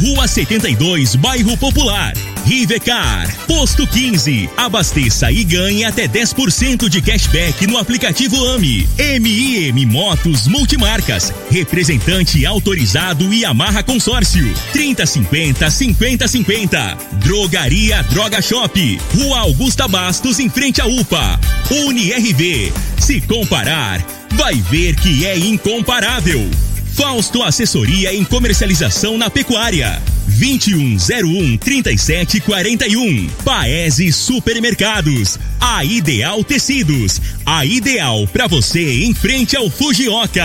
Rua 72, Bairro Popular. Rivecar. Posto 15. Abasteça e ganhe até 10% de cashback no aplicativo AMI. MIM Motos Multimarcas. Representante autorizado e amarra consórcio. 3050 5050. Drogaria Droga Shop. Rua Augusta Bastos em frente à UPA. UniRV. Se comparar, vai ver que é incomparável. Fausto Assessoria em Comercialização na Pecuária. 2101 3741. Paese Supermercados. A Ideal Tecidos. A ideal para você em frente ao Fujioka.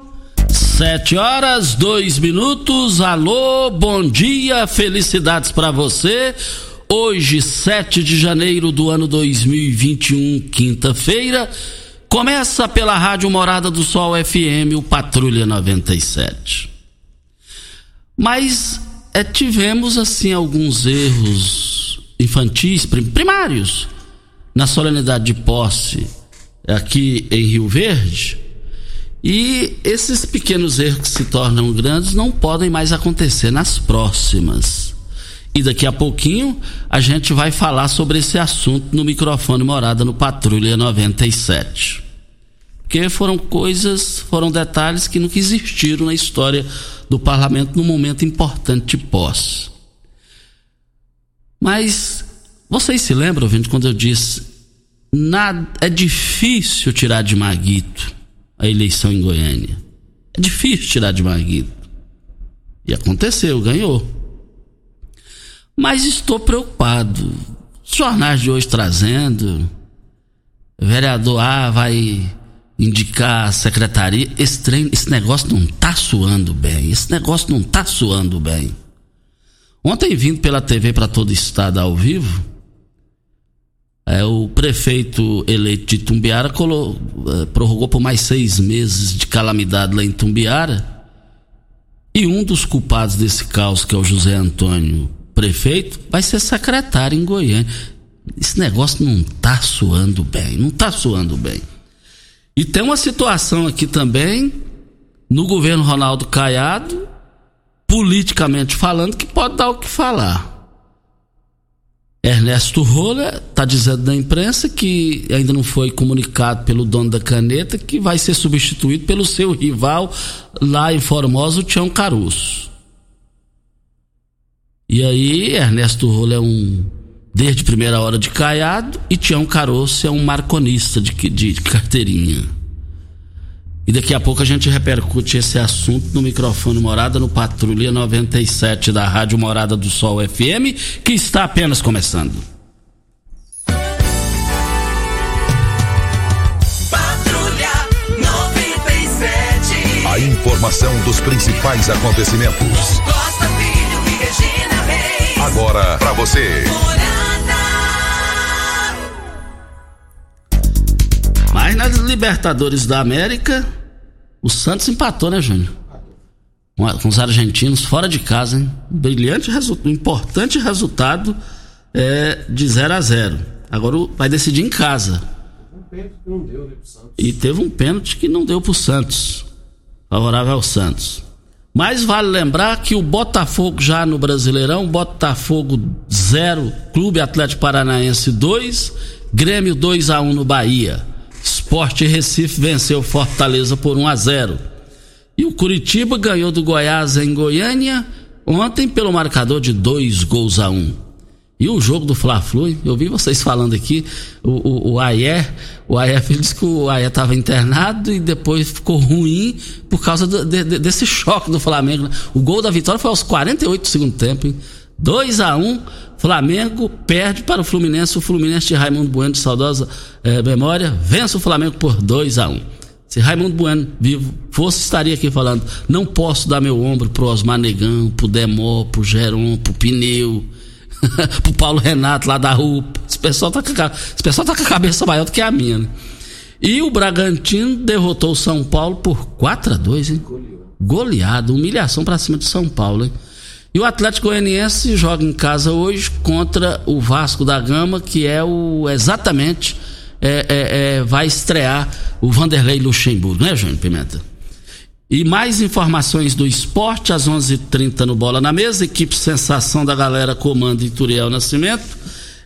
Sete horas, dois minutos. Alô, bom dia, felicidades para você. Hoje, 7 de janeiro do ano 2021, quinta-feira, começa pela Rádio Morada do Sol FM, o Patrulha 97. Mas é, tivemos, assim, alguns erros infantis, primários, na solenidade de posse aqui em Rio Verde e esses pequenos erros que se tornam grandes não podem mais acontecer nas próximas. E daqui a pouquinho a gente vai falar sobre esse assunto no microfone Morada no Patrulha 97. Porque foram coisas, foram detalhes que nunca existiram na história do parlamento num momento importante de posse. Mas vocês se lembram, gente, quando eu disse nada, é difícil tirar de Maguito a eleição em Goiânia. É difícil tirar de Maguito. E aconteceu, ganhou. Mas estou preocupado. Os jornais de hoje trazendo. Vereador A vai indicar a secretaria. Esse, trem, esse negócio não tá suando bem. Esse negócio não tá suando bem. Ontem, vindo pela TV para todo o estado ao vivo, é, o prefeito eleito de Tumbiara colo, é, prorrogou por mais seis meses de calamidade lá em Tumbiara. E um dos culpados desse caos, que é o José Antônio, prefeito, vai ser secretário em Goiânia. Esse negócio não tá suando bem, não tá suando bem. E tem uma situação aqui também, no governo Ronaldo Caiado, politicamente falando, que pode dar o que falar. Ernesto Roller está dizendo na imprensa que ainda não foi comunicado pelo dono da caneta que vai ser substituído pelo seu rival lá em Formosa, o Tião Caruso. E aí, Ernesto Roller é um desde primeira hora de caiado e Tião Caroço é um marconista de, de carteirinha. E daqui a pouco a gente repercute esse assunto no microfone Morada no Patrulha 97 da Rádio Morada do Sol FM, que está apenas começando. Patrulha 97. A informação dos principais acontecimentos. Costa Filho e Regina Reis. Agora para você. Mas nas Libertadores da América, o Santos empatou, né, Júnior? Com, os argentinos fora de casa, hein? Um brilhante resultado, um importante resultado é, de 0 a 0 Agora vai decidir em casa. E teve um pênalti que não deu pro Santos. Favorável ao Santos. Mas vale lembrar que o Botafogo já no Brasileirão, Botafogo 0, Clube Atlético Paranaense 2, Grêmio 2 a 1 no Bahia. Esporte Recife venceu Fortaleza por 1 a 0. E o Curitiba ganhou do Goiás em Goiânia ontem pelo marcador de dois gols a um. E o jogo do Fla-Flu, eu vi vocês falando aqui, o, o, o Ayer, o Ayer disse que o Ayer estava internado e depois ficou ruim por causa do, de, desse choque do Flamengo. O gol da vitória foi aos 48 do segundo tempo, hein? 2 a 1 um, Flamengo perde para o Fluminense, o Fluminense de Raimundo Bueno de saudosa eh, memória, vence o Flamengo por 2 a 1 um. Se Raimundo Bueno vivo fosse, estaria aqui falando, não posso dar meu ombro pro Osmar Negão, pro Demó, pro Geron, pro Pneu, pro Paulo Renato lá da rua. Esse pessoal, tá com a, tá com a cabeça maior do que a minha, né? E o Bragantino derrotou o São Paulo por 4 a 2 hein? Goleado, humilhação para cima de São Paulo, hein? E o Atlético Goianiense joga em casa hoje contra o Vasco da Gama, que é o exatamente é, é, é, vai estrear o Vanderlei Luxemburgo, né, Júnior Pimenta? E mais informações do esporte às 11:30 h 30 no Bola na Mesa. Equipe Sensação da Galera comando Ituriel Nascimento,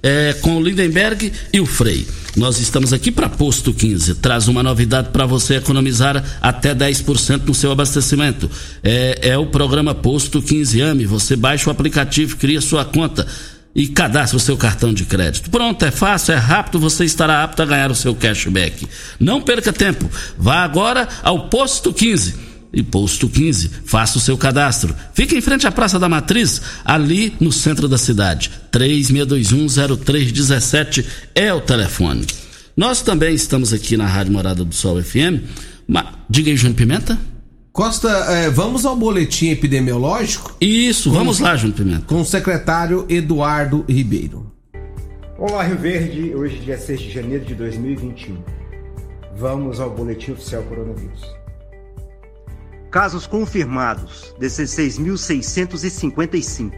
é, com o Lindenberg e o Frei. Nós estamos aqui para Posto 15. Traz uma novidade para você economizar até 10% no seu abastecimento. É, é o programa Posto 15 AME. Você baixa o aplicativo, cria sua conta e cadastre o seu cartão de crédito. Pronto, é fácil, é rápido, você estará apto a ganhar o seu cashback. Não perca tempo. Vá agora ao Posto 15 e posto 15. Faça o seu cadastro. Fique em frente à Praça da Matriz, ali no centro da cidade. 36210317 é o telefone. Nós também estamos aqui na Rádio Morada do Sol FM. Mas, diga aí, Júnior Pimenta. Costa, é, vamos ao boletim epidemiológico? Isso, com, vamos lá, Júnior Pimenta. Com o secretário Eduardo Ribeiro. Olá, Rio Verde. Hoje, dia 6 de janeiro de 2021. Vamos ao boletim oficial coronavírus. Casos confirmados: 16.655.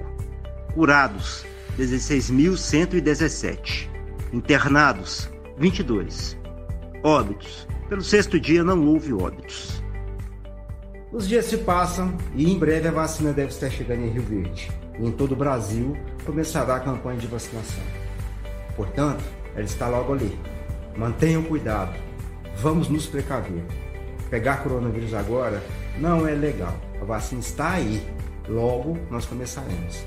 Curados: 16.117. Internados: 22. Óbitos: pelo sexto dia não houve óbitos. Os dias se passam e em breve a vacina deve estar chegando em Rio Verde. E em todo o Brasil começará a campanha de vacinação. Portanto, ela está logo ali. Mantenham cuidado. Vamos nos precaver. Pegar coronavírus agora não é legal. A vacina está aí. Logo nós começaremos.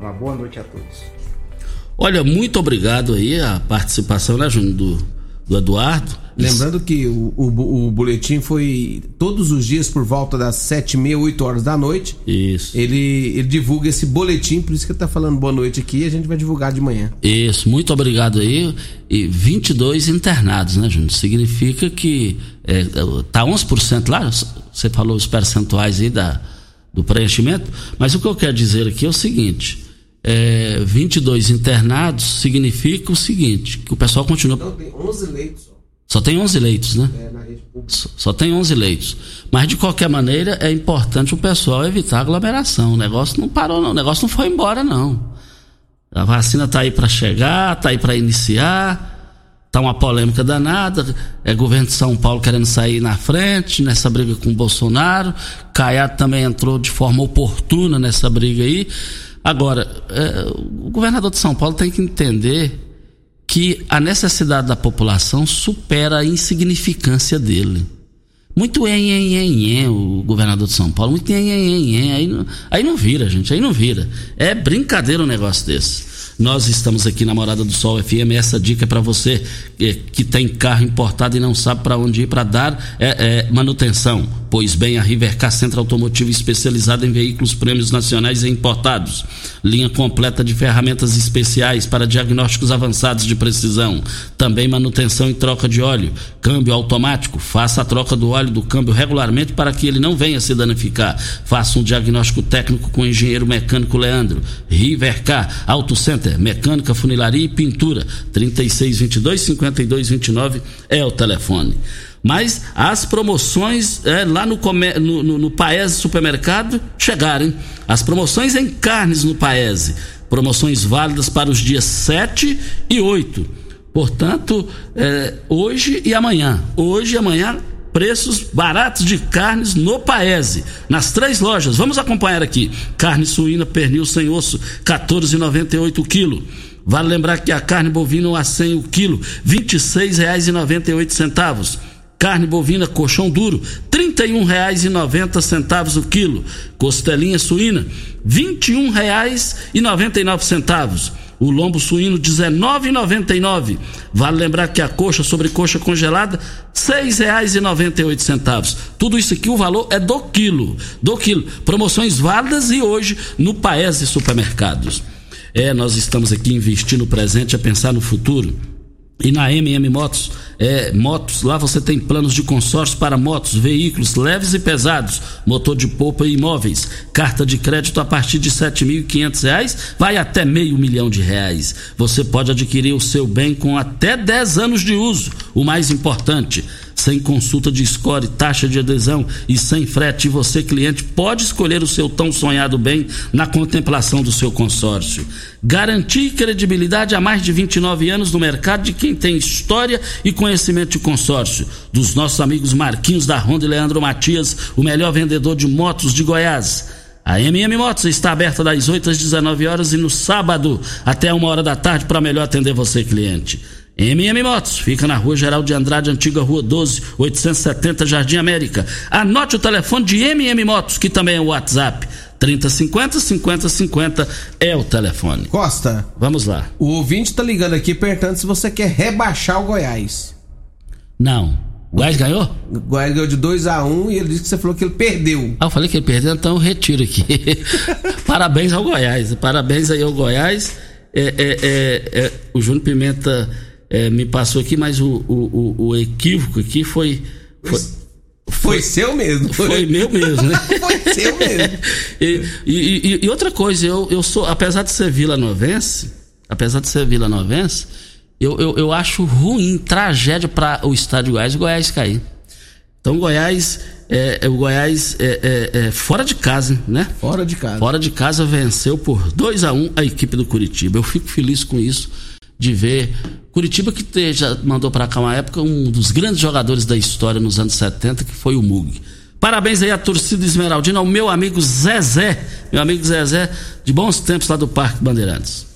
Uma boa noite a todos. Olha, muito obrigado aí a participação, né, do, do Eduardo. Lembrando que o, o, o, boletim foi todos os dias por volta das sete e meia, oito horas da noite. Isso. Ele, ele divulga esse boletim, por isso que ele tá falando boa noite aqui e a gente vai divulgar de manhã. Isso, muito obrigado aí. E 22 internados, né, Júnior? Significa que é, tá 11% lá, você falou os percentuais aí da, do preenchimento, mas o que eu quero dizer aqui é o seguinte é, 22 internados significa o seguinte, que o pessoal continua... Não, tem 11 leitos. Só tem 11 leitos, né? É, só tem 11 leitos. Mas, de qualquer maneira, é importante o pessoal evitar aglomeração. O negócio não parou, não. O negócio não foi embora, não. A vacina está aí para chegar, está aí para iniciar. Tá uma polêmica danada. É governo de São Paulo querendo sair na frente nessa briga com o Bolsonaro. Caiado também entrou de forma oportuna nessa briga aí. Agora, é, o governador de São Paulo tem que entender que a necessidade da população supera a insignificância dele. Muito en, en, en, en, o governador de São Paulo, muito en, en, en, aí, não, aí não vira, gente, aí não vira. É brincadeira um negócio desse. Nós estamos aqui na Morada do Sol FM. Essa dica é para você que, que, tem carro importado e não sabe para onde ir para dar é, é, manutenção. Pois bem, a Rivercar Centro Automotivo especializada em veículos prêmios nacionais e importados. Linha completa de ferramentas especiais para diagnósticos avançados de precisão. Também manutenção e troca de óleo. Câmbio automático. Faça a troca do óleo do câmbio regularmente para que ele não venha se danificar. Faça um diagnóstico técnico com o engenheiro mecânico Leandro. Rivercar Auto Center mecânica, funilaria e pintura. 3622 5229 é o telefone. Mas as promoções é, lá no, no, no, no Paese Supermercado chegaram. Hein? As promoções em carnes no Paese. Promoções válidas para os dias 7 e 8. Portanto, é, hoje e amanhã. Hoje e amanhã preços baratos de carnes no Paese, nas três lojas. Vamos acompanhar aqui. Carne suína, pernil sem osso, 14,98 o quilo. Vale lembrar que a carne bovina a 100 o quilo, R$ 26,98. Carne bovina colchão duro, R$ R$ 31,90 o quilo. Costelinha suína, R$ 21,99. O lombo suíno, R$ 19,99. Vale lembrar que a coxa sobre coxa congelada, R$ 6,98. Tudo isso aqui, o valor é do quilo. Do quilo. Promoções válidas e hoje no Paese Supermercados. É, nós estamos aqui investindo no presente a pensar no futuro. E na MM Motos, é, motos, lá você tem planos de consórcio para motos, veículos leves e pesados, motor de polpa e imóveis, carta de crédito a partir de R$ 7.500, vai até meio milhão de reais. Você pode adquirir o seu bem com até 10 anos de uso. O mais importante, sem consulta de score, taxa de adesão e sem frete, você, cliente, pode escolher o seu tão sonhado bem na contemplação do seu consórcio. Garantir credibilidade há mais de 29 anos no mercado de quem tem história e conhecimento de consórcio. Dos nossos amigos Marquinhos da Honda e Leandro Matias, o melhor vendedor de motos de Goiás. A MM Motos está aberta das 8 às 19 horas e no sábado até uma hora da tarde para melhor atender você, cliente. MM Motos, fica na rua Geral de Andrade, antiga rua 12, 870, Jardim América. Anote o telefone de MM Motos, que também é o WhatsApp. 3050 5050 é o telefone. Costa, Vamos lá. o ouvinte tá ligando aqui perguntando se você quer rebaixar o Goiás. Não. O Goiás ganhou? O Goiás ganhou de 2x1 e ele disse que você falou que ele perdeu. Ah, eu falei que ele perdeu, então eu retiro aqui. Parabéns ao Goiás. Parabéns aí ao Goiás. É, é, é, é, o Júnior Pimenta é, me passou aqui, mas o, o, o, equívoco aqui foi. Foi, Foi seu mesmo. foi meu mesmo, né? Foi seu mesmo. e, e- e- e outra coisa, eu, eu sou, apesar de ser Vila Novense, apesar de ser Vila Novense, eu, eu, eu acho ruim, tragédia para o estado de Goiás, o Goiás cair. Então, Goiás, é, é, o Goiás é, é, é fora de casa, né? Fora de casa. Fora de casa venceu por 2 a 1 a equipe do Curitiba. Eu fico feliz com isso, de ver Curitiba que te- já mandou para cá uma época um dos grandes jogadores da história nos anos 70, que foi o Mug. Parabéns aí à torcida Esmeraldina, ao meu amigo Zezé, meu amigo Zezé, de bons tempos lá do Parque Bandeirantes.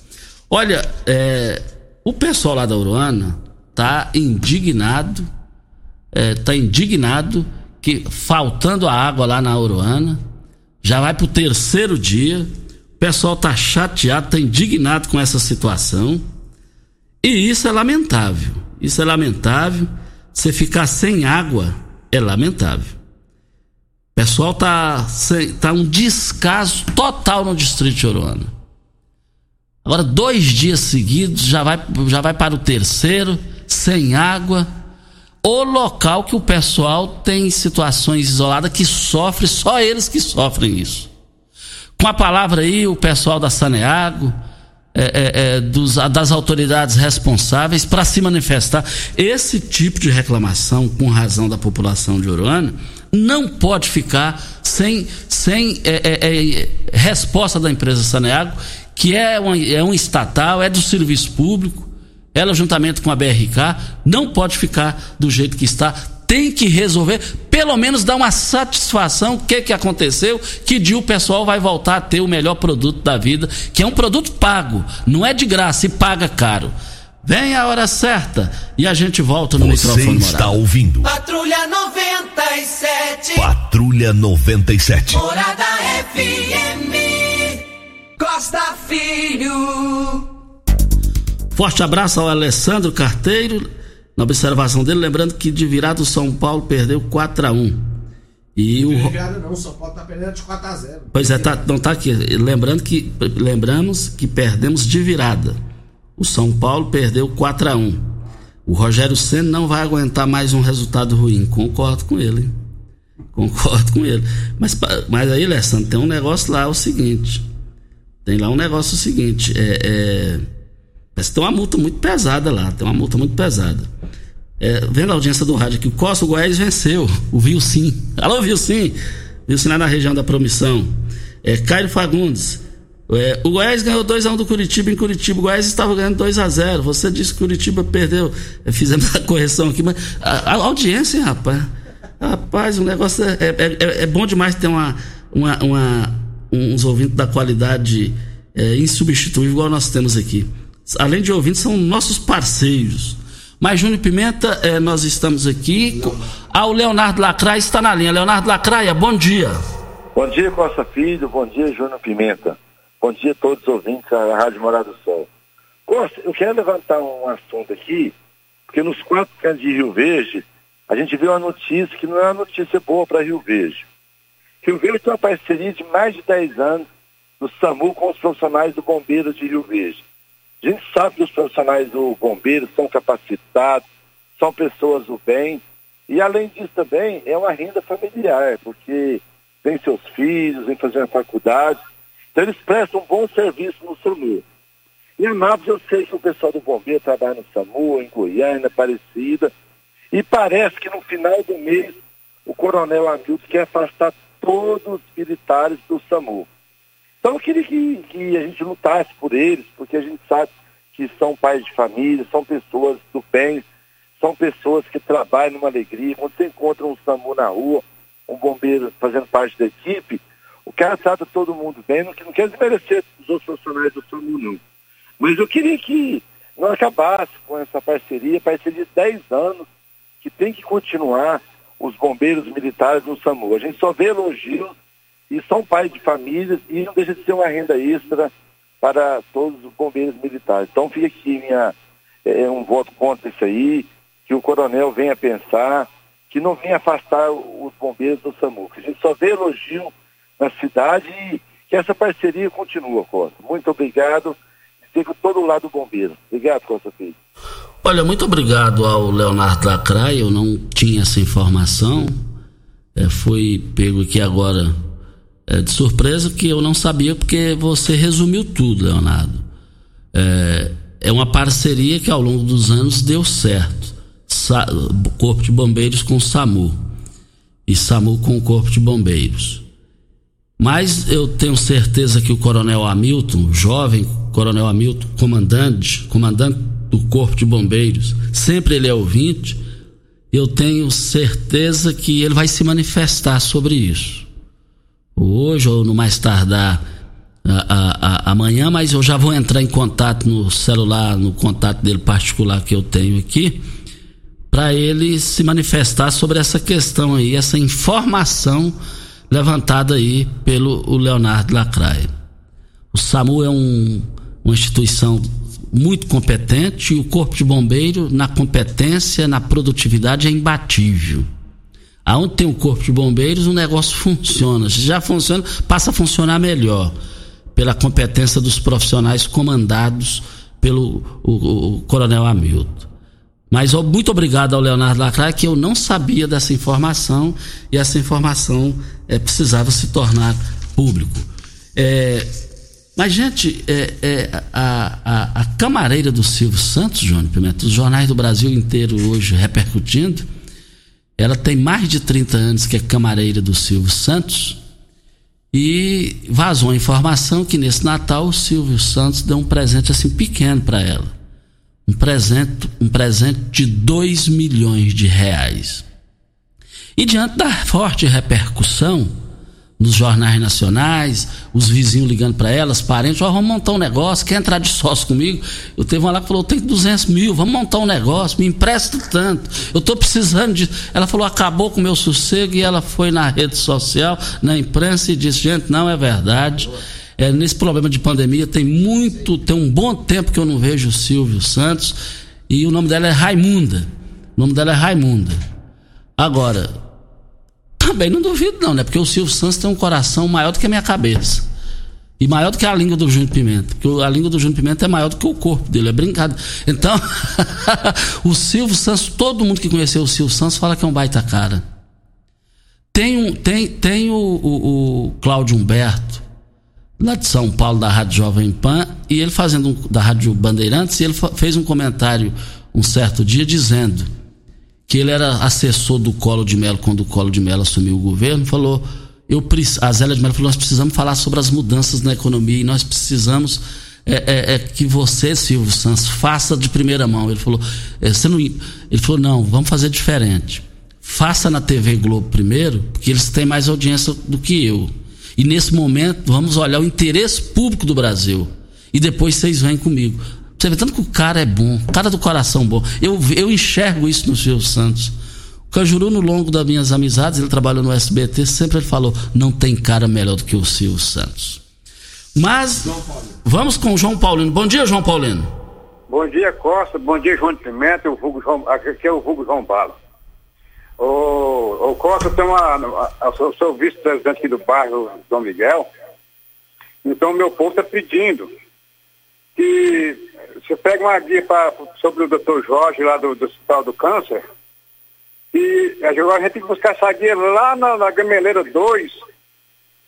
Olha, é, o pessoal lá da Uruana tá indignado, é, tá indignado que faltando a água lá na Uruana, já vai pro terceiro dia, o pessoal tá chateado, tá indignado com essa situação. E isso é lamentável. Isso é lamentável. Você ficar sem água é lamentável. O pessoal tá, sem, tá um descaso total no distrito de Uruana. Agora, dois dias seguidos, já vai, já vai para o terceiro, sem água. O local que o pessoal tem situações isoladas que sofre, só eles que sofrem isso. Com a palavra aí, o pessoal da Saneago, é, é, é, dos, das autoridades responsáveis para se manifestar. Esse tipo de reclamação, com razão da população de Uruana, não pode ficar sem, sem é, é, é, resposta da empresa Saneago, que é um, é um estatal, é do serviço público, ela juntamente com a BRK, não pode ficar do jeito que está. Tem que resolver, pelo menos dar uma satisfação, o que, que aconteceu, que dia o pessoal vai voltar a ter o melhor produto da vida, que é um produto pago, não é de graça e paga caro. Vem a hora certa e a gente volta no Você microfone está morado. ouvindo Patrulha 97. Patrulha 97. Morada FM. Costa Filho. Forte abraço ao Alessandro Carteiro. Na observação dele, lembrando que de virada o São Paulo perdeu 4 a 1 E o. Obrigado, não. São Paulo tá perdendo de 4x0. Pois é, tá, não tá aqui. Lembrando que lembramos que perdemos de virada. O São Paulo perdeu 4 a 1 O Rogério Senna não vai aguentar mais um resultado ruim. Concordo com ele. Concordo com ele. Mas, mas aí, Alessandro, tem um negócio lá, é o seguinte. Tem lá um negócio seguinte. É, é, que tem uma multa muito pesada lá. Tem uma multa muito pesada. É, vendo a audiência do rádio aqui, o Costa Goiás venceu. O Viu Sim. Alô, Viu Sim. Viu Sim lá na região da Promissão. É, Caio Fagundes. É, o Goiás ganhou 2x1 do Curitiba em Curitiba. O Goiás estava ganhando 2x0. Você disse que Curitiba perdeu. É, fizemos a correção aqui, mas a, a audiência, rapaz. Rapaz, o negócio é, é, é- é bom demais ter uma, uma, uma- uns ouvintes da qualidade é, insubstituível, igual nós temos aqui. Além de ouvintes, são nossos parceiros. Mas, Júnior Pimenta, eh, nós estamos aqui. Ah, o Leonardo Lacraia está na linha. Leonardo Lacraia, bom dia. Bom dia, Costa Filho. Bom dia, Júnior Pimenta. Bom dia a todos os ouvintes da Rádio Morado do Sol. Costa, eu quero levantar um assunto aqui, porque nos quatro cantos de Rio Verde, a gente viu uma notícia que não é uma notícia boa para Rio Verde. Rio Verde tem uma parceria de mais de 10 anos no SAMU com os profissionais do Bombeiro de Rio Verde. A gente sabe que os profissionais do Bombeiro são capacitados, são pessoas do bem, e além disso também é uma renda familiar, porque tem seus filhos, vem fazer a faculdade, então eles prestam um bom serviço no SAMU. Em Anápolis eu sei que o pessoal do Bombeiro trabalha no SAMU, em Goiânia, Aparecida, e parece que no final do mês o coronel Hamilton quer afastar todos os militares do SAMU. Então eu queria que, que a gente lutasse por eles, porque a gente sabe que são pais de família, são pessoas do bem, são pessoas que trabalham numa alegria. Quando você encontra um SAMU na rua, um bombeiro fazendo parte da equipe, o cara trata todo mundo bem, não, não quer desmerecer os outros profissionais do SAMU, não. Mas eu queria que não acabasse com essa parceria, parceria de 10 anos, que tem que continuar os bombeiros militares no SAMU. A gente só vê elogios e são pais de famílias e não deixa de ser uma renda extra para todos os bombeiros militares. Então fica aqui minha, é, um voto contra isso aí, que o coronel venha pensar, que não venha afastar os bombeiros do SAMU, que a gente só vê elogio na cidade e que essa parceria continua, Costa. Muito obrigado. Fico todo lado do bombeiro. Obrigado, Costa Filho. Olha, muito obrigado ao Leonardo Lacraia, eu não tinha essa informação. É, fui pego aqui agora é, de surpresa que eu não sabia porque você resumiu tudo, Leonardo. É, é uma parceria que ao longo dos anos deu certo. Sa Corpo de Bombeiros com o SAMU e SAMU com o Corpo de Bombeiros. Mas eu tenho certeza que o Coronel Hamilton, jovem Coronel Hamilton, comandante, comandante do Corpo de Bombeiros, sempre ele é ouvinte, eu tenho certeza que ele vai se manifestar sobre isso hoje ou no mais tardar a, amanhã, mas eu já vou entrar em contato no celular, no contato dele particular que eu tenho aqui, para ele se manifestar sobre essa questão aí, essa informação levantada aí pelo Leonardo Lacraia. O SAMU é um, uma instituição muito competente e o Corpo de Bombeiro, na competência, na produtividade, é imbatível. Aonde tem o corpo de bombeiros, o negócio funciona. Se já funciona, passa a funcionar melhor. Pela competência dos profissionais comandados pelo o, o Coronel Hamilton. Mas ó, muito obrigado ao Leonardo Lacraia, que eu não sabia dessa informação e essa informação é, precisava se tornar público. É, mas, gente, é, é, a, a, a, camareira do Silvio Santos, Júnior Pimenta, os jornais do Brasil inteiro hoje repercutindo, ela tem mais de 30 anos que é camareira do Silvio Santos e vazou a informação que nesse Natal o Silvio Santos deu um presente assim pequeno para ela. Um presente, um presente de 2 milhões de reais. E diante da forte repercussão, nos jornais nacionais, os vizinhos ligando para elas, parentes, vamos montar um negócio, quer entrar de sócio comigo? Eu teve uma lá que falou, eu tenho 200 mil, vamos montar um negócio, me empresta tanto, eu estou precisando de... Ela falou, acabou com o meu sossego e ela foi na rede social, na imprensa e disse, gente, não é verdade, é, nesse problema de pandemia tem muito, tem um bom tempo que eu não vejo o Silvio Santos e o nome dela é Raimunda, o nome dela é Raimunda. Agora, também não duvido, não, né? Porque o Silvio Santos tem um coração maior do que a minha cabeça. E maior do que a língua do Júnior Pimenta. Porque a língua do Júnior Pimenta é maior do que o corpo dele, é brincado. Então, o Silvio Santos, todo mundo que conheceu o Silvio Santos fala que é um baita cara. Tem, um, tem, tem o, o, o Cláudio Humberto, lá de São Paulo, da Rádio Jovem Pan, e ele fazendo um, da Rádio Bandeirantes, e ele fez um comentário um certo dia dizendo que ele era assessor do Colo de Mello quando o Colo de Mello assumiu o governo, falou, eu a Zélia de Mello falou, nós precisamos falar sobre as mudanças na economia e nós precisamos é, é, é que você, Silvio Santos, faça de primeira mão. Ele falou, é, você não, ele falou, não, vamos fazer diferente. Faça na TV Globo primeiro, porque eles têm mais audiência do que eu. E nesse momento, vamos olhar o interesse público do Brasil. E depois vocês vêm comigo. Você vê tanto que o cara é bom, cara do coração bom. Eu, eu enxergo isso no Silvio Santos. O Cajuru, no longo das minhas amizades, ele trabalhou no SBT, sempre ele falou: não tem cara melhor do que o Silvio Santos. Mas vamos com o João Paulino. Bom dia, João Paulino. Bom dia, Costa. Bom dia, João de Pimenta. O Hugo João, aqui é o Hugo João Bala. O, o Costa tem uma. Eu sou vice-presidente aqui do bairro São Miguel. Então, meu povo está pedindo que você pegue uma guia pra, sobre o doutor Jorge, lá do, do Hospital do Câncer, e agora a gente tem que buscar essa guia lá na, na Gameleira 2,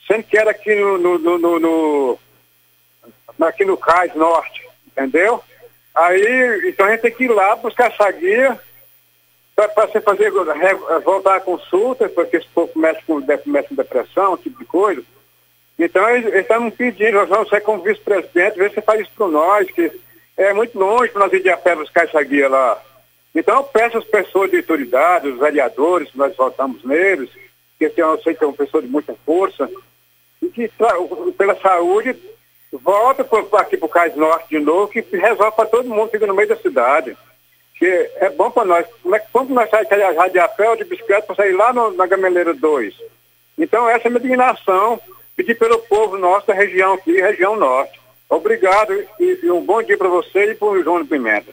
sendo que era aqui no, no, no, no, no aqui no Cais Norte, entendeu? Aí, então a gente tem que ir lá buscar essa guia para você fazer, voltar a consulta, porque esse povo começa com, começa com depressão, tipo de coisa. Então, eles estão pedindo, nós vamos ser como vice-presidente, ver se faz isso para nós, que é muito longe para nós ir de a pé buscar essa guia lá. Então, eu peço às pessoas de autoridade, os vereadores, que nós votamos neles, que eu sei que é uma pessoa de muita força, e que pela saúde volta aqui para o Cais Norte de novo, que resolve para todo mundo, fica no meio da cidade. Que é bom para nós. Como é que quando nós saímos de a pé ou de bicicleta para sair lá no, na Gameleira 2? Então, essa é a minha indignação pedir pelo povo nosso da região aqui, região norte. Obrigado e, e um bom dia para você e para o João Pimenta.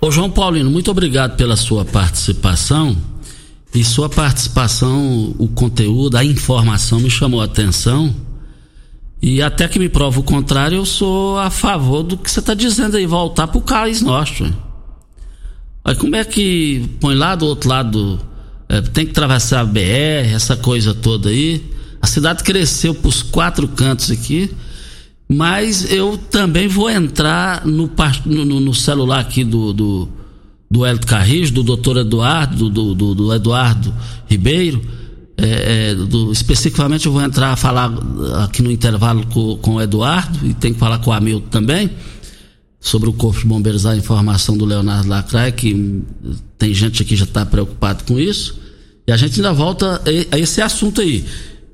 Ô João Paulino, muito obrigado pela sua participação. E sua participação, o conteúdo, a informação me chamou a atenção. E até que me prova o contrário, eu sou a favor do que você está dizendo aí, voltar para o Cais Norte. Aí como é que põe lá do outro lado, é, tem que atravessar a BR, essa coisa toda aí. A cidade cresceu para os quatro cantos aqui, mas eu também vou entrar no, no, no celular aqui do, do, do Hélio Carrijo, do doutor Eduardo, do, do, do Eduardo Ribeiro. É, é, do, especificamente eu vou entrar a falar aqui no intervalo com, com o Eduardo e tem que falar com o Hamilton também sobre o Corpo de Bombeiros, a informação do Leonardo Lacraia, que tem gente aqui que já está preocupado com isso. E a gente ainda volta a esse assunto aí.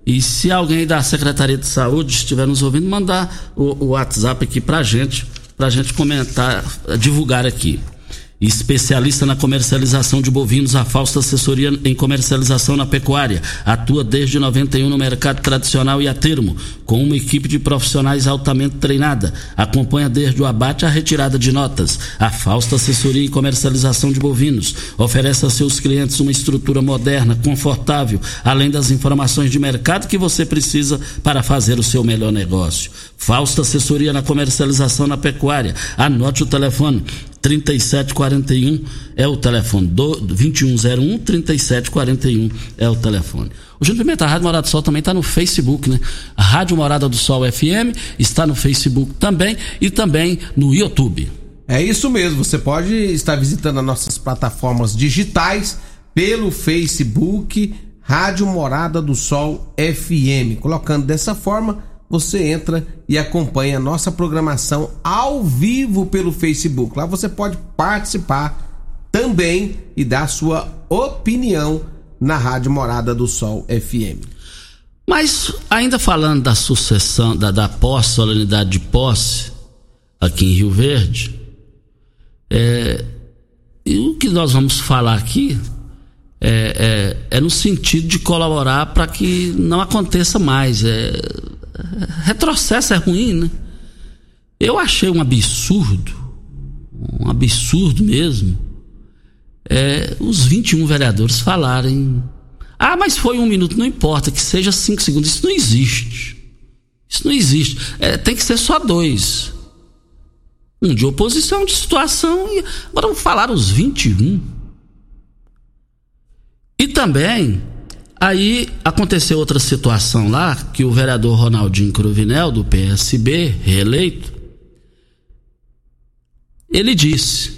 E se alguém da Secretaria de Saúde estiver nos ouvindo, mandar o, o WhatsApp aqui pra gente, pra gente comentar, divulgar aqui especialista na comercialização de bovinos, a Fausta Assessoria em Comercialização na Pecuária. Atua desde 91 no mercado tradicional e a termo, com uma equipe de profissionais altamente treinada. Acompanha desde o abate à retirada de notas. A Fausta Assessoria em Comercialização de Bovinos oferece a seus clientes uma estrutura moderna, confortável, além das informações de mercado que você precisa para fazer o seu melhor negócio. Fausta Assessoria na Comercialização na Pecuária. Anote o telefone 3741 é o telefone. Do, 2101 3741 é o telefone. O Júnior Pimenta, a Rádio Morada do Sol também está no Facebook, né? A Rádio Morada do Sol FM está no Facebook também e também no YouTube. É isso mesmo, você pode estar visitando as nossas plataformas digitais pelo Facebook Rádio Morada do Sol FM. Colocando dessa forma você entra e acompanha nossa programação ao vivo pelo Facebook. Lá você pode participar também e dar sua opinião na Rádio Morada do Sol FM. Mas ainda falando da sucessão, da, da posse, solenidade de posse aqui em Rio Verde, é, e o que nós vamos falar aqui é, é, é no sentido de colaborar para que não aconteça mais. É, retrocesso é ruim, né? Eu achei um absurdo, um absurdo mesmo, é, os 21 vereadores falarem. Ah, mas foi um minuto, não importa, que seja cinco segundos. Isso não existe. Isso não existe. É, tem que ser só dois. Um de oposição, de situação, e agora vamos falar os 21. E também Aí aconteceu outra situação lá, que o vereador Ronaldinho Cruvinel, do PSB, reeleito, ele disse: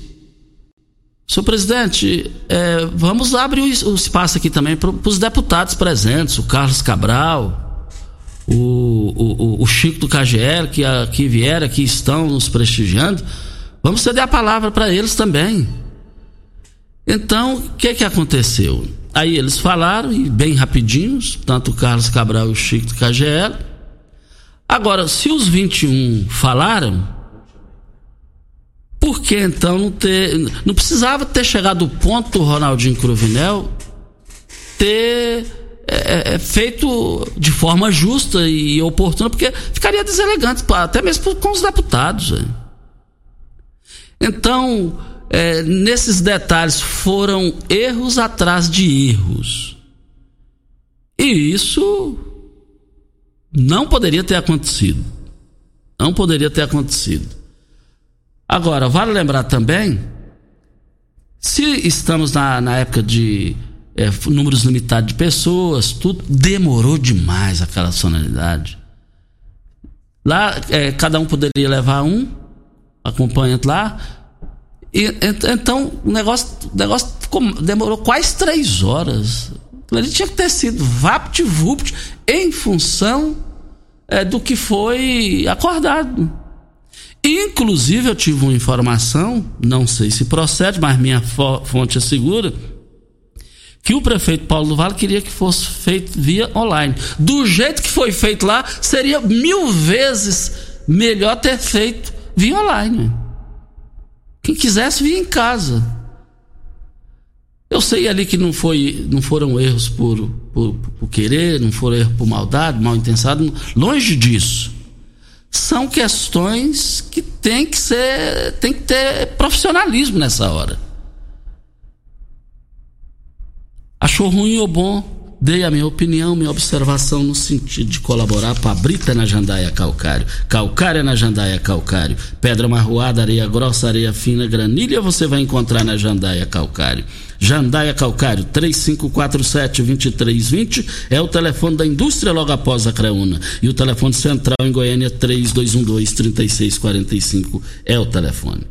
Senhor presidente, é, vamos abrir o, espaço aqui também para os deputados presentes, o Carlos Cabral, o, o, o Chico do KGL, que, que vieram, que estão nos prestigiando. Vamos ceder a palavra para eles também. Então, o que, que aconteceu? Aí eles falaram, e bem rapidinhos, tanto o Carlos Cabral e o Chico do KGL. Agora, se os 21 falaram, que então não ter. Não precisava ter chegado o ponto do Ronaldinho Cruvinel ter é, é, é, feito de forma justa e oportuna, porque ficaria deselegante, até mesmo com os deputados. Então, é, nesses detalhes foram erros atrás de erros. E isso não poderia ter acontecido. Não poderia ter acontecido. Agora, vale lembrar também, se estamos na, na época de é, números limitados de pessoas, tudo demorou demais aquela sonoridade. Lá, é, cada um poderia levar um acompanhante lá. E, então, o negócio, negócio ficou, demorou quase três horas. Ele tinha que ter sido vapt-vupt em função é, do que foi acordado. Inclusive, eu tive uma informação, não sei se procede, mas minha fonte assegura que o prefeito Paulo do Vale queria que fosse feito via online. Do jeito que foi feito lá, seria mil vezes melhor ter feito via online. Quem quisesse via em casa. Eu sei ali que não, foi, não foram erros por, por, por querer, não foram erros por maldade, mal intencionado, longe disso. São questões que tem que ser, tem que ter profissionalismo nessa hora. Achou ruim ou bom? Dei a minha opinião, minha observação no sentido de colaborar para a brita na jandaia calcário, calcária na jandaia calcário, pedra marroada, areia grossa, areia fina, granilha você vai encontrar na jandaia calcário. Jandaia Calcário, 3547-2320 é o telefone da indústria logo após a Creuna. E o telefone central em Goiânia, 3212-3645 é o telefone.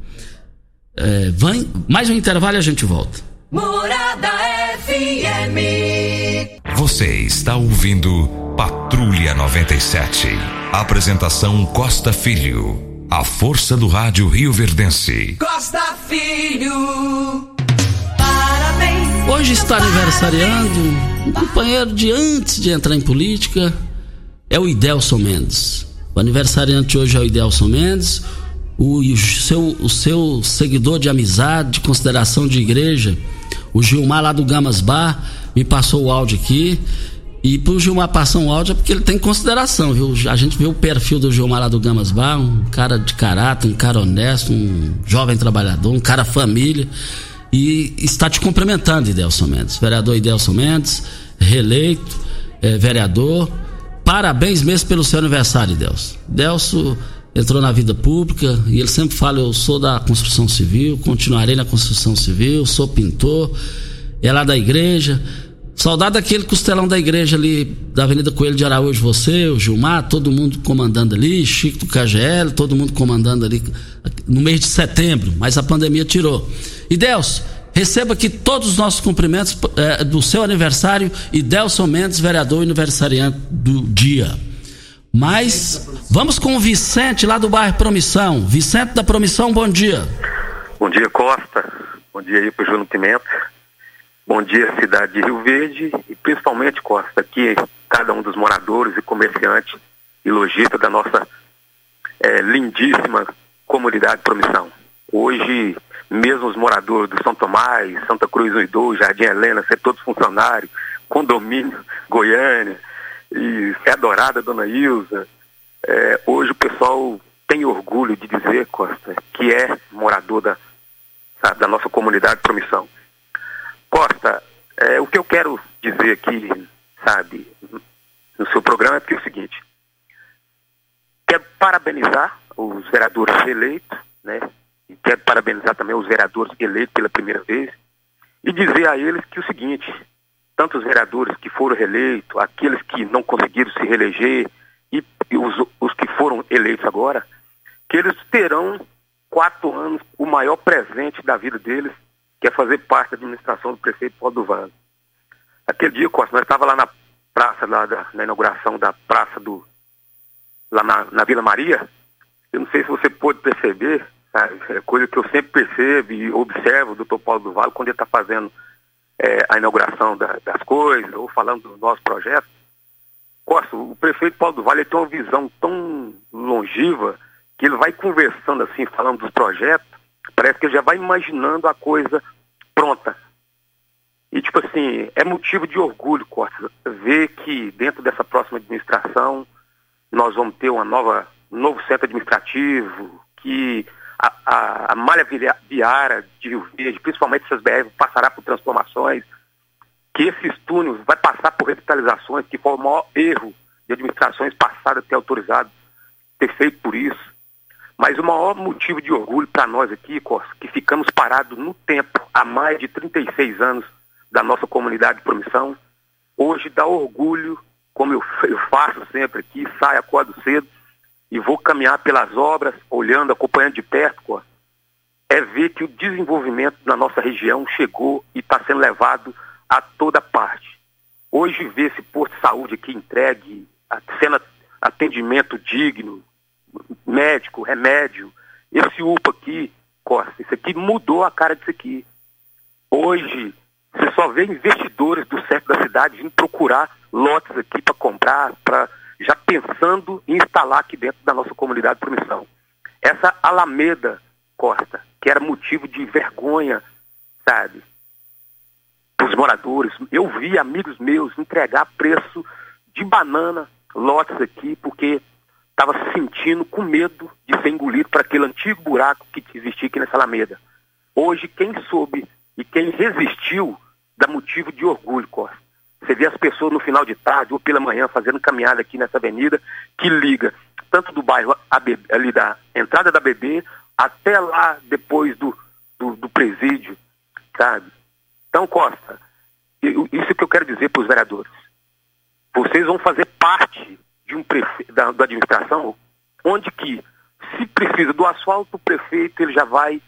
É, vai, mais um intervalo e a gente volta. Morada FM. Você está ouvindo Patrulha 97. Apresentação Costa Filho. A força do rádio Rio Verdense. Costa Filho. Parabéns. Hoje está aniversariando um companheiro de antes de entrar em política. É o Idelson Mendes. O aniversariante hoje é o Idelson Mendes. O, o, seu, o seu seguidor de amizade, de consideração de igreja, o Gilmar lá do Gamas Bar me passou o áudio aqui. E pro Gilmar passar um áudio é porque ele tem consideração, viu? A gente vê o perfil do Gilmar lá do Gamas Bar, um cara de caráter, um cara honesto, um jovem trabalhador, um cara família. E está te cumprimentando, Idelson Mendes. Vereador Idelson Mendes, reeleito, é, vereador. Parabéns mesmo pelo seu aniversário, Idelson. Idelson entrou na vida pública e ele sempre fala: Eu sou da construção civil, continuarei na construção civil, sou pintor, é lá da igreja. Saudade daquele costelão da igreja ali, da Avenida Coelho de Araújo, você, o Gilmar, todo mundo comandando ali, Chico do KGL, todo mundo comandando ali no mês de setembro, mas a pandemia tirou. E Deus, receba aqui todos os nossos cumprimentos é, do seu aniversário e Delson Mendes, vereador aniversariante do dia. Mas vamos com o Vicente lá do bairro Promissão. Vicente da Promissão, bom dia. Bom dia, Costa. Bom dia aí pro Júnior Pimenta. Bom dia, cidade de Rio Verde e principalmente, Costa, aqui cada um dos moradores e comerciantes e lojistas da nossa é, lindíssima comunidade Promissão. Hoje, mesmo os moradores do São Tomás, Santa Cruz do Idô, Jardim Helena, ser todos funcionários, condomínio, Goiânia, e ser adorada, dona Ilza. É, hoje o pessoal tem orgulho de dizer, Costa, que é morador da, da nossa comunidade Promissão. Costa, é, o que eu quero dizer aqui, sabe, no seu programa é, é o seguinte. Quero parabenizar os vereadores eleitos, né? E quero parabenizar também os vereadores eleitos pela primeira vez e dizer a eles que o seguinte, tanto os vereadores que foram reeleitos, aqueles que não conseguiram se reeleger e, os, os que foram eleitos agora, que eles terão quatro anos o maior presente da vida deles, que é fazer parte da administração do prefeito Paulo do Vale. Aquele dia, Costa, nós estávamos lá na praça, lá da, na inauguração da praça do. lá na, na Vila Maria. Eu não sei se você pôde perceber, sabe, é coisa que eu sempre percebo e observo o doutor Paulo do Vale quando ele está fazendo é, a inauguração da, das coisas, ou falando do nosso projeto. Costa, o prefeito Paulo do Vale tem uma visão tão longeva que ele vai conversando assim, falando dos projetos, Parece que ele já vai imaginando a coisa pronta. E, tipo assim, é motivo de orgulho, Costa, ver que dentro dessa próxima administração nós vamos ter uma nova, um novo centro administrativo, que a, a, malha viária de Rio Verde, principalmente essas BR, passará por transformações, que esses túneis vai passar por revitalizações, que foi o maior erro de administrações passadas ter autorizado, ter feito por isso. Mas o maior motivo de orgulho para nós aqui, que ficamos parados no tempo, há mais de 36 anos da nossa comunidade de promissão, hoje dá orgulho, como eu, eu faço sempre aqui, saio, acordo cedo e vou caminhar pelas obras, olhando, acompanhando de perto, é ver que o desenvolvimento da nossa região chegou e está sendo levado a toda parte. Hoje ver esse posto de saúde aqui entregue, sendo atendimento digno, médico, remédio. Esse UPA aqui, Costa, isso aqui mudou a cara disso aqui. Hoje, você só vê investidores do centro da cidade vindo procurar lotes aqui para comprar, para já pensando em instalar aqui dentro da nossa comunidade de promissão. Essa Alameda, Costa, que era motivo de vergonha, sabe, para os moradores. Eu vi amigos meus entregar preço de banana, lotes aqui, porque estava se sentindo com medo de ser engolido para aquele antigo buraco que existia aqui nessa Alameda. Hoje, quem soube e quem resistiu dá motivo de orgulho, Costa. Você vê as pessoas no final de tarde ou pela manhã fazendo caminhada aqui nessa avenida que liga tanto do bairro ali da entrada da BB até lá depois do, do, do presídio, sabe? Então, Costa, isso que eu quero dizer para os vereadores. Vocês vão fazer parte de um prefe... da, da administração onde que, se precisa do asfalto, o prefeito ele já vai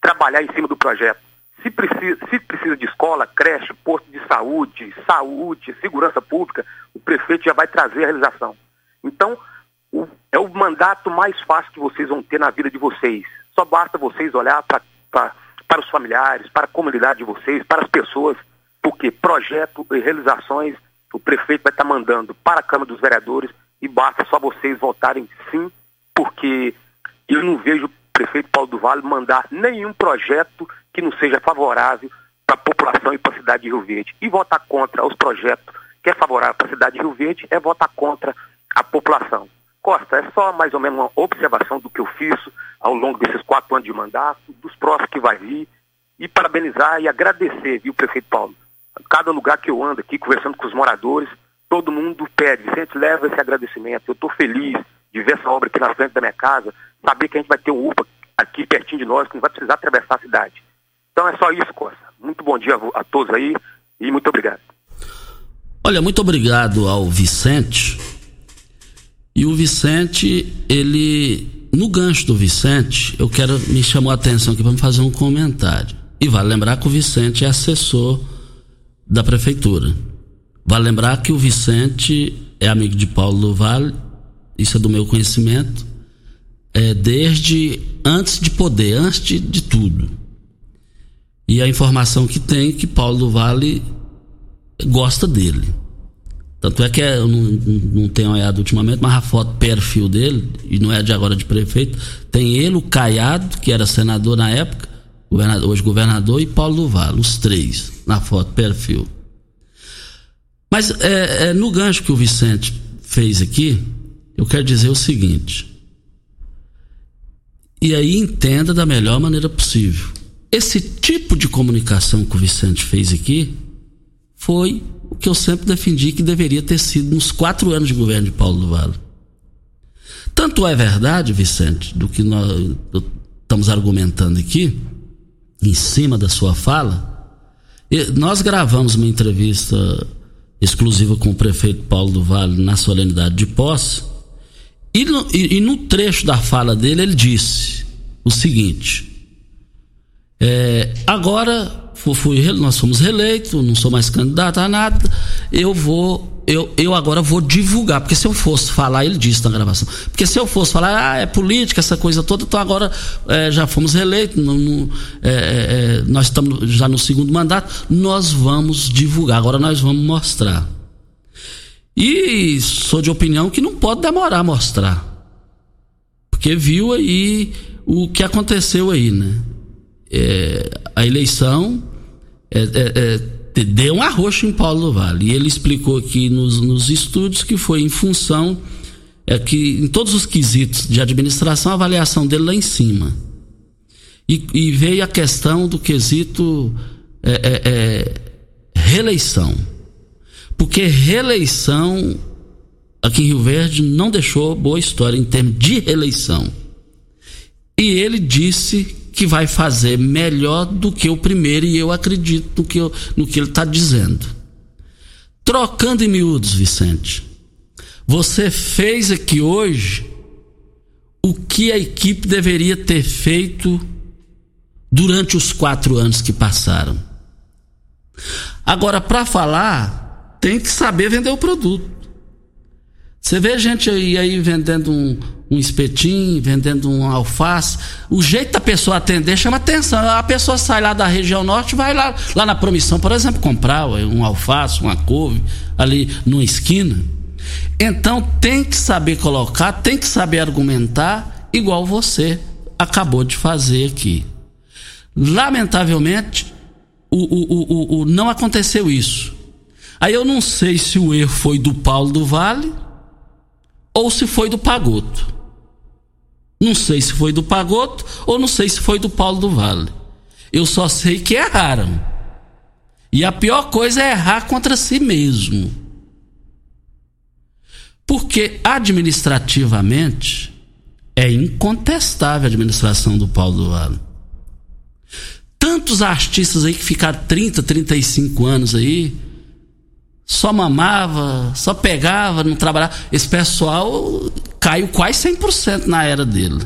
trabalhar em cima do projeto. Se precisa, se precisa de escola, creche, posto de saúde, saúde, segurança pública, o prefeito já vai trazer a realização. Então, o, é o mandato mais fácil que vocês vão ter na vida de vocês. Só basta vocês olhar pra, para os familiares, para a comunidade de vocês, para as pessoas, porque projeto e realizações o prefeito vai estar mandando para a Câmara dos Vereadores e basta só vocês votarem sim, porque eu não vejo o prefeito Paulo do Vale mandar nenhum projeto que não seja favorável para a população e para a cidade de Rio Verde. E votar contra os projetos que é favorável para a cidade de Rio Verde é votar contra a população. Costa, é só mais ou menos uma observação do que eu fiz ao longo desses quatro anos de mandato, dos próximos que vai vir, e parabenizar e agradecer, viu, prefeito Paulo? Cada lugar que eu ando aqui, conversando com os moradores, todo mundo pede, Vicente, leva esse agradecimento. Eu estou feliz de ver essa obra aqui na frente da minha casa, saber que a gente vai ter um UPA aqui pertinho de nós, que não vai precisar atravessar a cidade. Então é só isso, Costa. Muito bom dia a, todos aí e muito obrigado. Olha, muito obrigado ao Vicente. E o Vicente, ele. No gancho do Vicente, eu quero. Me chamou a atenção aqui para fazer um comentário. E vale lembrar que o Vicente é assessor da prefeitura. Vale lembrar que o Vicente é amigo de Paulo do Vale, isso é do meu conhecimento, é desde antes de poder, antes de, de tudo. E a informação que tem é que Paulo do Vale gosta dele. Tanto é que eu não, não tenho olhado ultimamente, mas a foto perfil dele, e não é de agora de prefeito, tem ele, o Caiado, que era senador na época, governador, hoje governador, e Paulo do Vale, os três, na foto perfil. Mas é, é, no gancho que o Vicente fez aqui, eu quero dizer o seguinte. E aí entenda da melhor maneira possível. Esse tipo de comunicação que o Vicente fez aqui foi o que eu sempre defendi que deveria ter sido nos quatro anos de governo de Paulo do Vale. Tanto é verdade, Vicente, do que nós estamos argumentando aqui, em cima da sua fala, nós gravamos uma entrevista exclusiva com o prefeito Paulo do Vale na solenidade de posse, e no, e, e no trecho da fala dele ele disse o seguinte: é, agora fui, nós fomos reeleitos, não sou mais candidato a nada, eu vou, eu, eu agora vou divulgar, porque se eu fosse falar, ele disse na gravação, porque se eu fosse falar, ah, é política, essa coisa toda, então agora é, já fomos reeleitos, é, é, é, nós estamos já no segundo mandato, nós vamos divulgar, agora nós vamos mostrar. E sou de opinião que não pode demorar a mostrar. Porque viu aí o que aconteceu aí, né? É, a eleição é, é, é, deu um arroxo em Paulo do Vale. E ele explicou aqui nos, nos estudos que foi em função é que em todos os quesitos de administração a avaliação dele lá em cima. E, e veio a questão do quesito é, é, é, reeleição. Porque reeleição aqui em Rio Verde não deixou boa história em termos de reeleição. E ele disse que vai fazer melhor do que o primeiro, e eu acredito no que, eu, no que ele está dizendo. Trocando em miúdos, Vicente, você fez aqui hoje o que a equipe deveria ter feito durante os quatro anos que passaram. Agora, para falar, tem que saber vender o produto. Você vê gente aí, aí vendendo um, um espetinho, vendendo um alface. O jeito da pessoa atender chama atenção. A pessoa sai lá da região norte, vai lá, lá na promissão, por exemplo, comprar um alface, uma couve, ali numa esquina. Então tem que saber colocar, tem que saber argumentar, igual você acabou de fazer aqui. Lamentavelmente, o, o, o, o, não aconteceu isso. Aí eu não sei se o erro foi do Paulo do Vale ou se foi do Pagoto. Não sei se foi do Pagoto ou não sei se foi do Paulo do Vale. Eu só sei que erraram. E a pior coisa é errar contra si mesmo. Porque administrativamente é incontestável a administração do Paulo do Vale. Tantos artistas aí que ficaram 30, 35 anos aí, só mamava, só pegava, não trabalhava. Esse pessoal caiu quase 100% na era dele.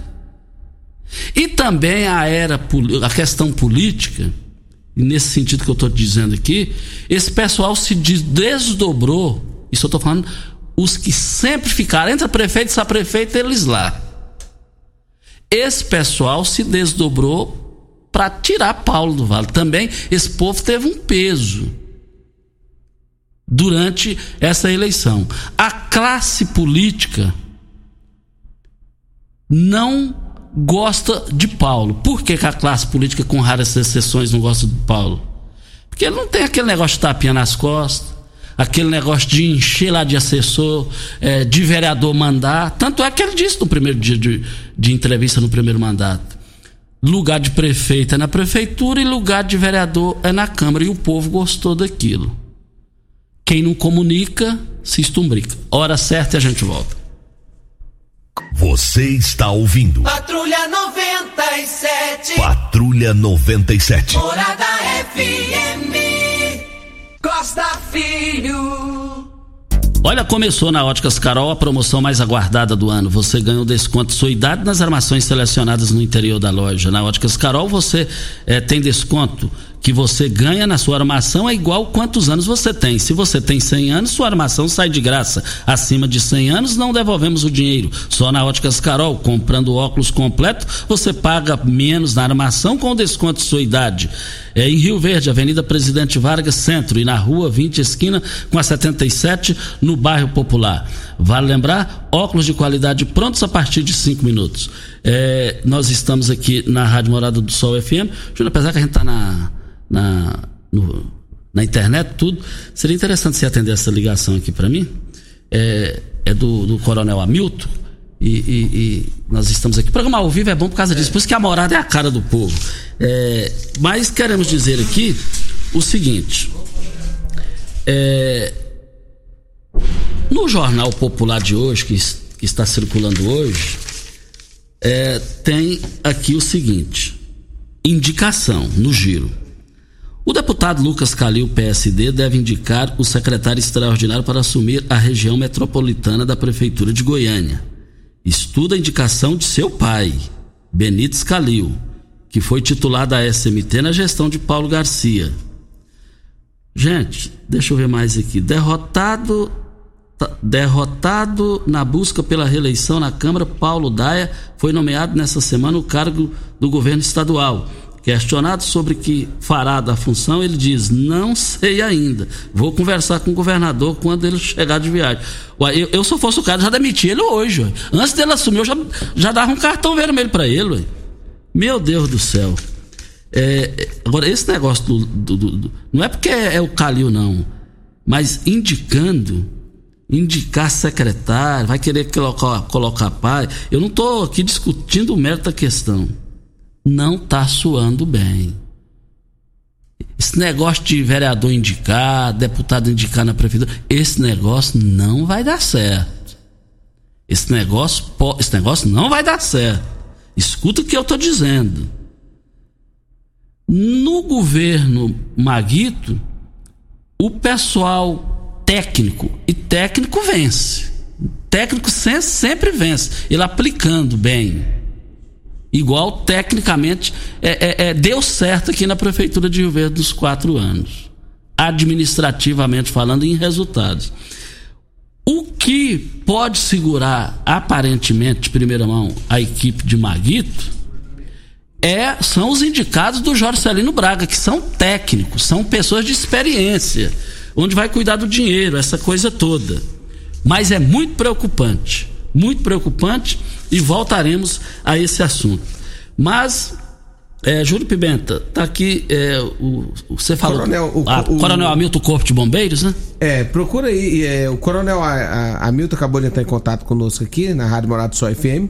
E também a era, a questão política, nesse sentido que eu estou dizendo aqui, esse pessoal se desdobrou. Isso eu estou falando, os que sempre ficaram, entre prefeito e prefeito, eles lá. Esse pessoal se desdobrou para tirar Paulo do Vale. Também esse povo teve um peso durante essa eleição. A classe política não gosta de Paulo. Por que, que, a classe política, com raras exceções, não gosta de Paulo? Porque ele não tem aquele negócio de tapinha nas costas, aquele negócio de encher lá de assessor, é, de vereador mandar. Tanto é que ele disse no primeiro dia de, de entrevista, no primeiro mandato. Lugar de prefeito é na prefeitura e lugar de vereador é na Câmara. E o povo gostou daquilo. Quem não comunica, se estumbrica. Hora certa e a gente volta. Você está ouvindo. Patrulha 97. Patrulha 97. Morada FM. Costa Filho. Olha, começou na Óticas Carol a promoção mais aguardada do ano. Você ganha um desconto de sua idade nas armações selecionadas no interior da loja. Na Óticas Carol você é, tem desconto que você ganha na sua armação é igual quantos anos você tem. Se você tem 100 anos, sua armação sai de graça. Acima de 100 anos, não devolvemos o dinheiro. Só na Óticas Carol, comprando óculos completo, você paga menos na armação com desconto de sua idade. É em Rio Verde, Avenida Presidente Vargas, Centro, e na Rua 20, esquina com a 77, no bairro Popular. Vale lembrar, óculos de qualidade prontos a partir de 5 minutos. É, nós estamos aqui na Rádio Morada do Sol FM. Júnior, apesar que a gente está na na, no, na internet, tudo. Seria interessante você atender essa ligação aqui para mim. É, é do, do, Coronel Hamilton. E, e, e, nós estamos aqui. O programa ao vivo é bom por causa disso, por isso que a morada é a cara do povo. É, mas queremos dizer aqui o seguinte: é, no Jornal Popular de hoje, que, que está circulando hoje, é, tem aqui o seguinte: indicação no giro. O deputado Lucas Calil, PSD, deve indicar o secretário extraordinário para assumir a região metropolitana da Prefeitura de Goiânia. Estuda a indicação de seu pai, Benites Calil, que foi titular da SMT na gestão de Paulo Garcia. Gente, deixa eu ver mais aqui. Derrotado derrotado na busca pela reeleição na Câmara, Paulo Daia foi nomeado nessa semana o cargo do governo estadual. Questionado sobre que fará da função, ele diz: Não sei ainda. Vou conversar com o governador quando ele chegar de viagem. Ué, eu, eu, se eu fosse o cara, já demiti ele hoje. Ué. Antes dele assumir, eu já, já dava um cartão vermelho para ele. Ué. Meu Deus do céu. É, agora, esse negócio do, do, do, do, Não é porque é, é o Calil, não. Mas indicando, indicar secretário, vai querer colocar, colocar pai. Eu não estou aqui discutindo o mérito da questão. Não está suando bem. Esse negócio de vereador indicar, deputado indicar na prefeitura, esse negócio não vai dar certo. Esse negócio, esse negócio não vai dar certo. Escuta o que eu estou dizendo. No governo Maguito, o pessoal técnico e técnico vence. Técnico sempre vence. Ele aplicando bem. Igual tecnicamente é, é, é, deu certo aqui na prefeitura de Rio Verde nos quatro anos. Administrativamente falando, em resultados. O que pode segurar aparentemente de primeira mão a equipe de Maguito é, são os indicados do Jorge Celino Braga, que são técnicos, são pessoas de experiência, onde vai cuidar do dinheiro, essa coisa toda. Mas é muito preocupante, muito preocupante, e voltaremos a esse assunto. Mas, é, Júlio Pimenta, tá aqui, é, o, o, você falou. Coronel, o, a, o, Coronel Hamilton Corpo de Bombeiros, né? É, procura aí. É, o Coronel Hamilton acabou de entrar em contato conosco aqui na Rádio Morado Só FM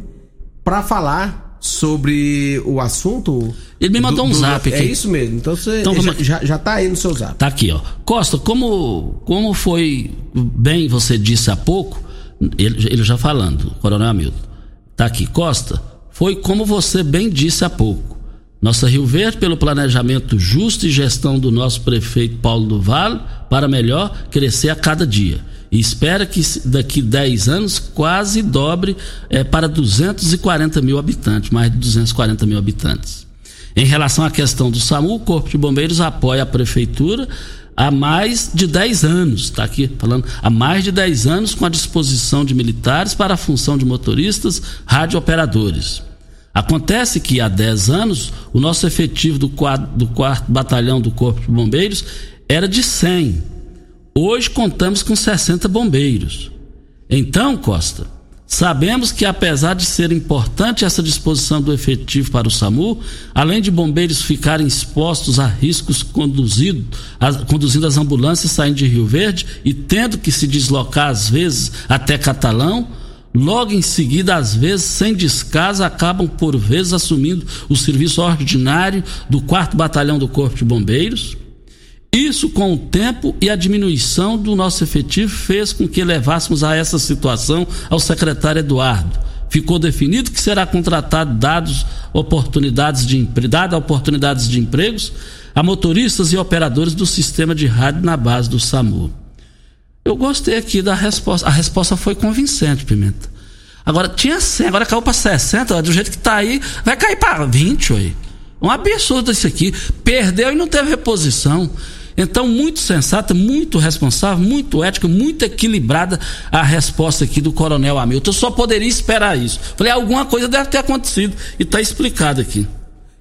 para falar sobre o assunto. Ele me mandou do, um zap aqui. É isso mesmo. Então você então, já, já, já tá aí no seu zap. Tá aqui, ó. Costa, como, como foi bem você disse há pouco, ele, ele já falando, Coronel Hamilton. Tá aqui, Costa, foi como você bem disse há pouco. Nossa Rio Verde, pelo planejamento justo e gestão do nosso prefeito Paulo do Vale, para melhor crescer a cada dia e espera que daqui 10 anos quase dobre é, para 240 mil habitantes, mais de 240 mil habitantes. Em relação à questão do SAMU, o Corpo de Bombeiros apoia a Prefeitura há mais de 10 anos, está aqui falando, há mais de 10 anos com a disposição de militares para a função de motoristas radiooperadores. Acontece que há 10 anos o nosso efetivo do 4, do 4 Batalhão do Corpo de Bombeiros era de 100 Hoje contamos com 60 bombeiros. Então, Costa, sabemos que apesar de ser importante essa disposição do efetivo para o SAMU, além de bombeiros ficarem expostos a riscos conduzido, a, conduzindo as ambulâncias saindo de Rio Verde e tendo que se deslocar às vezes até Catalão, logo em seguida, às vezes, sem descaso, acabam por vezes assumindo o serviço ordinário do 4 Batalhão do Corpo de Bombeiros isso, com o tempo e a diminuição do nosso efetivo, fez com que levássemos a essa situação ao secretário Eduardo. Ficou definido que será contratado dados oportunidades de dada oportunidades de empregos a motoristas e operadores do sistema de rádio na base do SAMU. Eu gostei aqui da resposta. A resposta foi convincente, Pimenta. Agora tinha 100, agora caiu para 60, do jeito que está aí, vai cair para 20, aí. Um absurdo isso aqui. Perdeu e não teve reposição. Então, muito sensata, muito responsável, muito ética, muito equilibrada a resposta aqui do Coronel Hamilton. Eu só poderia esperar isso. Falei, alguma coisa deve ter acontecido e está explicado aqui.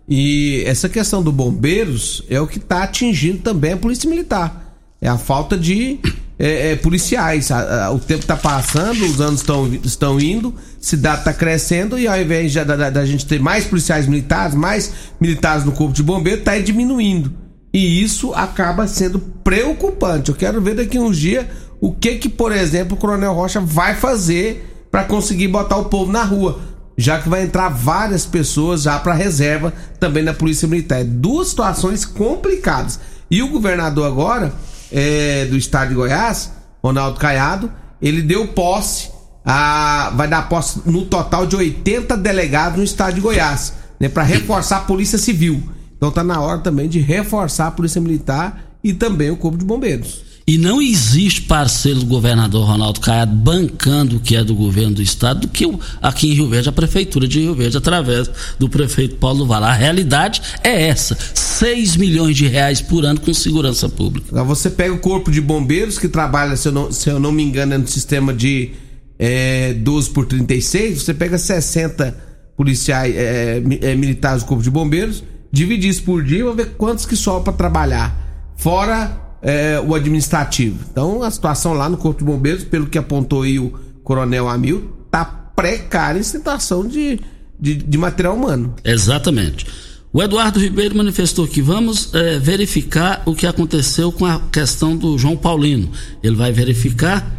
E essa questão do bombeiros é o que está atingindo também a polícia militar. É a falta de é, é, policiais. A, a, o tempo está passando, os anos estão, estão indo, cidade está crescendo e ao invés de, da, da, gente ter mais policiais militares, mais militares no corpo de bombeiro, está diminuindo. E isso acaba sendo preocupante. Eu quero ver daqui uns dias o que que, por exemplo, o Coronel Rocha vai fazer para conseguir botar o povo na rua, já que vai entrar várias pessoas já para reserva também na Polícia Militar. É duas situações complicadas. E o governador agora é, do estado de Goiás, Ronaldo Caiado, ele deu posse a, vai dar posse no total de 80 delegados no estado de Goiás, né, para reforçar a Polícia Civil. Então tá na hora também de reforçar a Polícia Militar e também o Corpo de Bombeiros. E não existe parceiro do governador Ronaldo Caiado bancando o que é do governo do estado do que aqui em Rio Verde, a prefeitura de Rio Verde, através do prefeito Paulo Vale. A realidade é essa: 6 milhões de reais por ano com segurança pública. Agora você pega o corpo de bombeiros que trabalha, se eu não, se eu não me engano, é no sistema de é, 12 por 36, você pega 60 policiais é, é, militares do corpo de bombeiros dividir isso por dia, vamos ver quantos que sobram para trabalhar. Fora é, o administrativo. Então a situação lá no Corpo de Bombeiros, pelo que apontou aí o Coronel Amil, tá precária em situação de, de, de material humano. Exatamente. O Eduardo Ribeiro manifestou que vamos é, verificar o que aconteceu com a questão do João Paulino. Ele vai verificar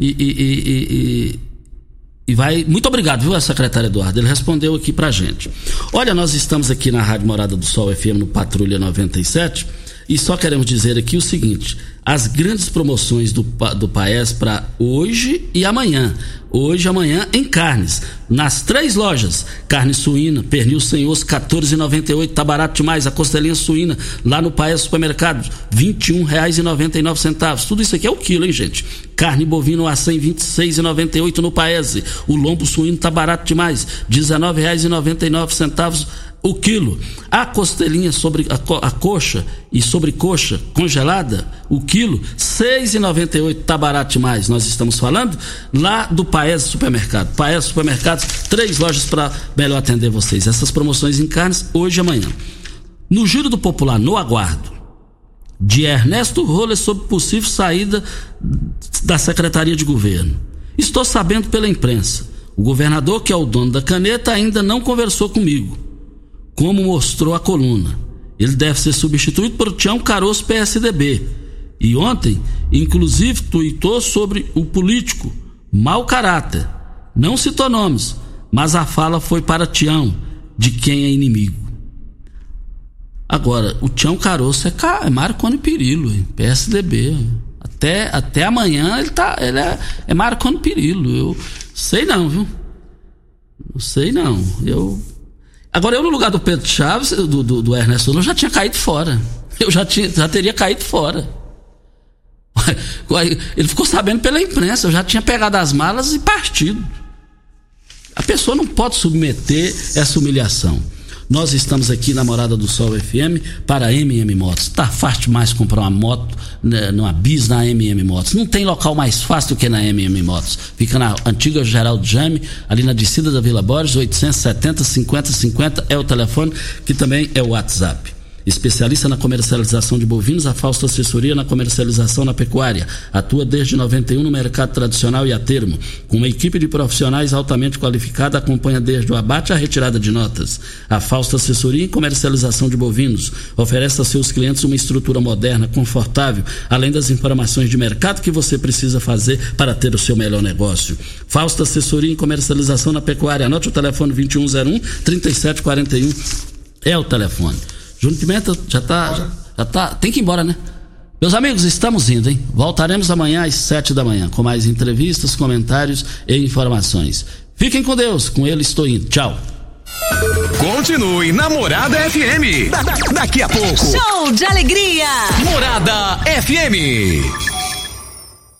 e, e, e, e vai. Muito obrigado, viu, secretário Eduardo? Ele respondeu aqui pra gente. Olha, nós estamos aqui na Rádio Morada do Sol FM no Patrulha 97 e só queremos dizer aqui o seguinte: as grandes promoções do, do Paes para hoje e amanhã. Hoje e amanhã em carnes. Nas três lojas. Carne suína, pernil sem osso, 14,98. Tá barato demais. A costelinha suína lá no Paes Supermercado, R$ 21,99. Tudo isso aqui é o quilo, hein, gente? Carne bovina a 100, 26,98 no Paese. O lombo suíno tá barato demais, R$ 19,99 o quilo. A costelinha sobre a, co, a coxa e sobrecoxa congelada, o quilo, seis e noventa e oito, tá barato demais. Nós estamos falando lá do Paes Supermercado. Paes Supermercados, três lojas para melhor atender vocês. Essas promoções em carnes hoje e amanhã. No Giro do Popular, no aguardo, de Ernesto Roller sobre possível saída da Secretaria de Governo. Estou sabendo pela imprensa. O governador, que é o dono da caneta, ainda não conversou comigo como mostrou a coluna. Ele deve ser substituído por Tião Caroço PSDB. E ontem, inclusive, tuitou sobre o político, mau caráter. Não citou nomes, mas a fala foi para Tião, de quem é inimigo. Agora, o Tião Caroço é, é Marconi Perillo? PSDB. Até, até amanhã ele tá. Ele é, é Marconi Perillo. Eu sei não, viu? Não sei não. Eu Agora, eu no lugar do Pedro Chaves, do, do, do Ernesto eu já tinha caído fora. Eu já, tinha, já teria caído fora. Ele ficou sabendo pela imprensa, eu já tinha pegado as malas e partido. A pessoa não pode submeter essa humilhação. Nós estamos aqui na Morada do Sol FM para MM Motos. Tá fácil demais comprar uma moto né, numa bis na MM Motos. Não tem local mais fácil do que na MM Motos. Fica na antiga Geraldo Jame, ali na descida da Vila Borges, 870 50 50 é o telefone, que também é o WhatsApp. Especialista na comercialização de bovinos, a Fausto Assessoria na comercialização na pecuária. Atua desde 91 no mercado tradicional e a termo. Com uma equipe de profissionais altamente qualificada, acompanha desde o abate à retirada de notas. A Fausto Assessoria em comercialização de bovinos oferece a seus clientes uma estrutura moderna, confortável, além das informações de mercado que você precisa fazer para ter o seu melhor negócio. Fausto Assessoria em comercialização na pecuária. Anote o telefone 2101 3741 é o telefone. Júnior Pimenta já tá, já, já tá. Tem que ir embora, né? Meus amigos, estamos indo, hein? Voltaremos amanhã às sete da manhã com mais entrevistas, comentários e informações. Fiquem com Deus, com ele estou indo. Tchau. Continue Namorada FM. Da, da, daqui a pouco. Show de alegria. Morada FM.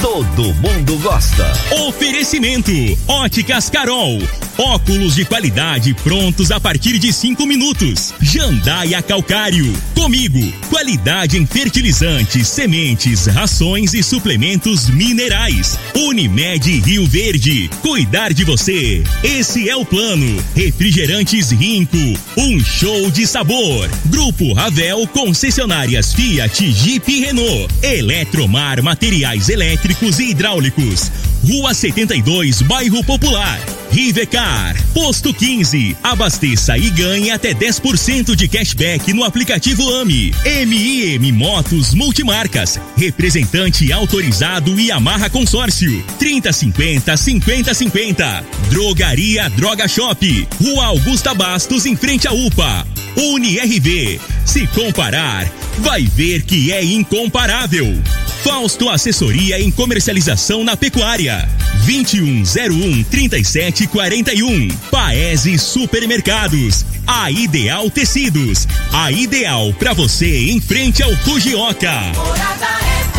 todo mundo gosta. Oferecimento: Óticas Carol. Óculos de qualidade prontos a partir de cinco minutos. Jandaia Calcário. Comigo. Qualidade em fertilizantes, sementes, rações e suplementos minerais. Unimed Rio Verde. Cuidar de você. Esse é o plano. Refrigerantes Rinco. Um show de sabor. Grupo Ravel Concessionárias Fiat Jeep e Renault. Eletromar Materiais Elétricos elétricos e hidráulicos. Rua 72, Bairro Popular. Rivecar, Posto 15. Abasteça e ganhe até 10% de cashback no aplicativo AMI. MIM Motos Multimarcas. Representante autorizado e amarra consórcio. 3050 5050. Drogaria Droga Shop. Rua Augusta Bastos, em frente à UPA. UniRV. Se comparar, vai ver que é incomparável. Fausto Assessoria em Comercialização na Pecuária. 2101 3741. Paese Supermercados. A Ideal Tecidos. A ideal para você em frente ao Fujioka. Morada